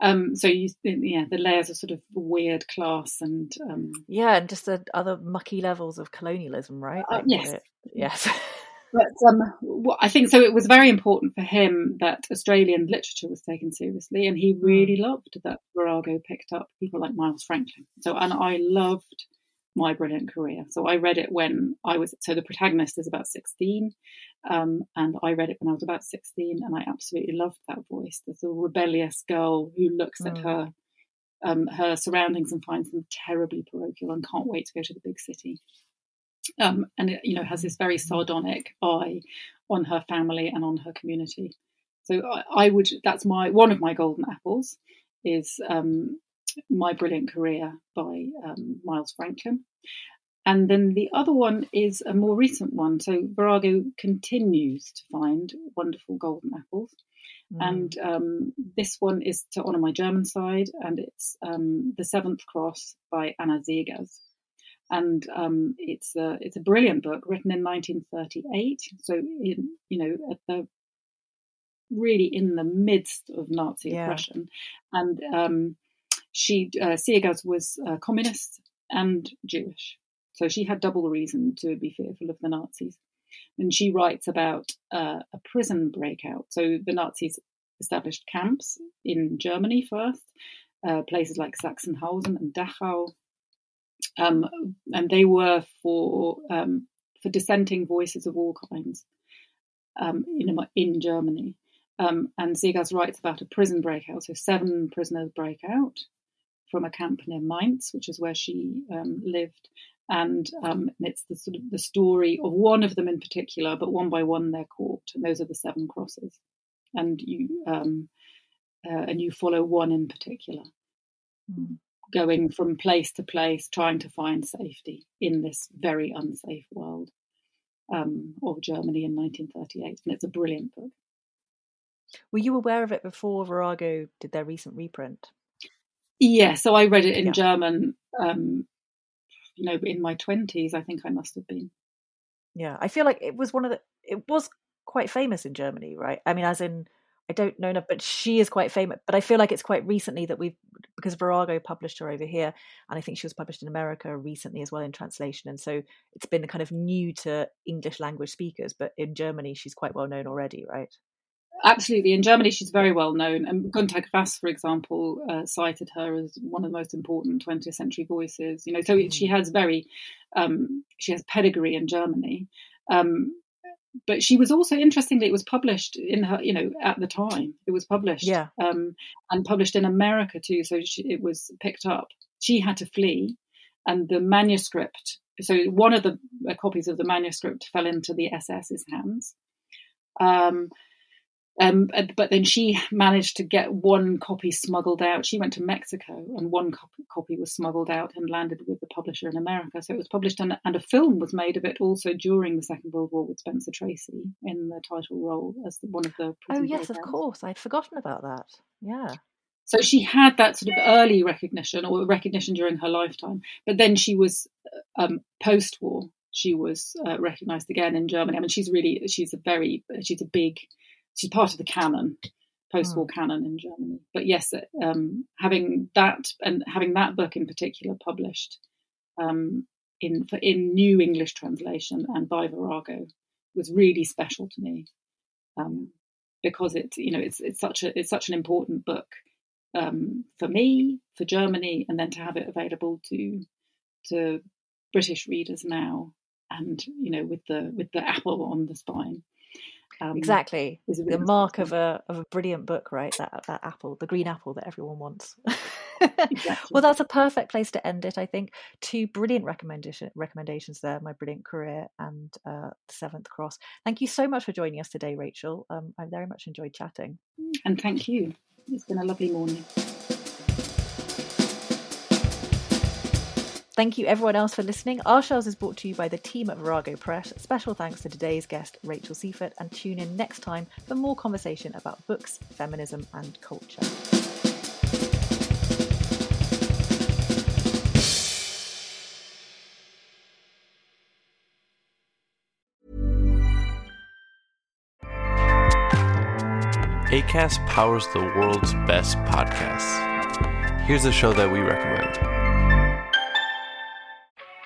Um, so you, yeah, the layers of sort of weird class and um, yeah, and just the other mucky levels of colonialism, right? Uh, yes, yes. but um, well, I think so. It was very important for him that Australian literature was taken seriously, and he really mm. loved that Virago picked up people like Miles Franklin. So, and I loved my brilliant career. So I read it when I was so the protagonist is about sixteen, um, and I read it when I was about sixteen, and I absolutely loved that voice, the sort of rebellious girl who looks mm. at her um, her surroundings and finds them terribly parochial and can't wait to go to the big city. Um, and it, you know has this very sardonic eye on her family and on her community. So I, I would that's my one of my golden apples is um, my Brilliant Career by um, Miles Franklin. And then the other one is a more recent one. So Virago continues to find wonderful golden apples. Mm. And um, this one is to honour my German side, and it's um, The Seventh Cross by Anna Seghers. And um, it's a it's a brilliant book written in 1938. So in you know at the really in the midst of Nazi yeah. oppression, and um, she uh, Seghers was a communist and Jewish, so she had double reason to be fearful of the Nazis. And she writes about uh, a prison breakout. So the Nazis established camps in Germany first, uh, places like Sachsenhausen and Dachau, um, and they were for um, for dissenting voices of all kinds um, in in Germany. Um, and Seghers writes about a prison breakout. So seven prisoners break out, from a camp near Mainz, which is where she um, lived, and um, it's the sort of the story of one of them in particular, but one by one they're caught, and those are the seven crosses, and you um, uh, and you follow one in particular, mm. going from place to place, trying to find safety in this very unsafe world um, of Germany in 1938, and it's a brilliant book. Were you aware of it before Virago did their recent reprint? Yeah, so I read it in yeah. German um, you know, in my twenties, I think I must have been. Yeah, I feel like it was one of the. It was quite famous in Germany, right? I mean, as in, I don't know enough, but she is quite famous. But I feel like it's quite recently that we've because Virago published her over here, and I think she was published in America recently as well in translation, and so it's been kind of new to English language speakers. But in Germany, she's quite well known already, right? Absolutely. In Germany, she's very well known. And Gunter Grass, for example, uh, cited her as one of the most important 20th century voices. You know, so mm. she has very, um, she has pedigree in Germany. Um, but she was also interestingly, it was published in her, you know, at the time. It was published, yeah, um, and published in America too. So she, it was picked up. She had to flee, and the manuscript. So one of the uh, copies of the manuscript fell into the SS's hands. Um, um, but then she managed to get one copy smuggled out. She went to Mexico, and one copy, copy was smuggled out and landed with the publisher in America. So it was published, and, and, a film was made of it also during the Second World War with Spencer Tracy in the title role as one of the. Oh yes, of course, I'd forgotten about that. Yeah. So she had that sort of early recognition or recognition during her lifetime, but then she was um, post-war. She was uh, recognised again in Germany. I mean, she's really she's a very she's a big she's part of the canon, post-war mm. canon in Germany. But yes, um, having that and having that book in particular published um, in for, in new English translation and by Virago was really special to me um, because it you know it's it's such a it's such an important book um, for me for Germany and then to have it available to to British readers now and you know with the with the apple on the spine um, exactly, the mark of a of a brilliant book, right? That that apple, the green apple that everyone wants. exactly. Well, that's a perfect place to end it. I think two brilliant recommendation recommendations there: My Brilliant Career and uh, The Seventh Cross. Thank you so much for joining us today, Rachel. Um, I very much enjoyed chatting. And thank you. It's been a lovely morning. Thank you, everyone else, for listening. Ourshelves is brought to you by the team at Virago Press. Special thanks to today's guest, Rachel Seiffert, and tune in next time for more conversation about books, feminism, and culture. ACAST powers the world's best podcasts. Here's a show that we recommend.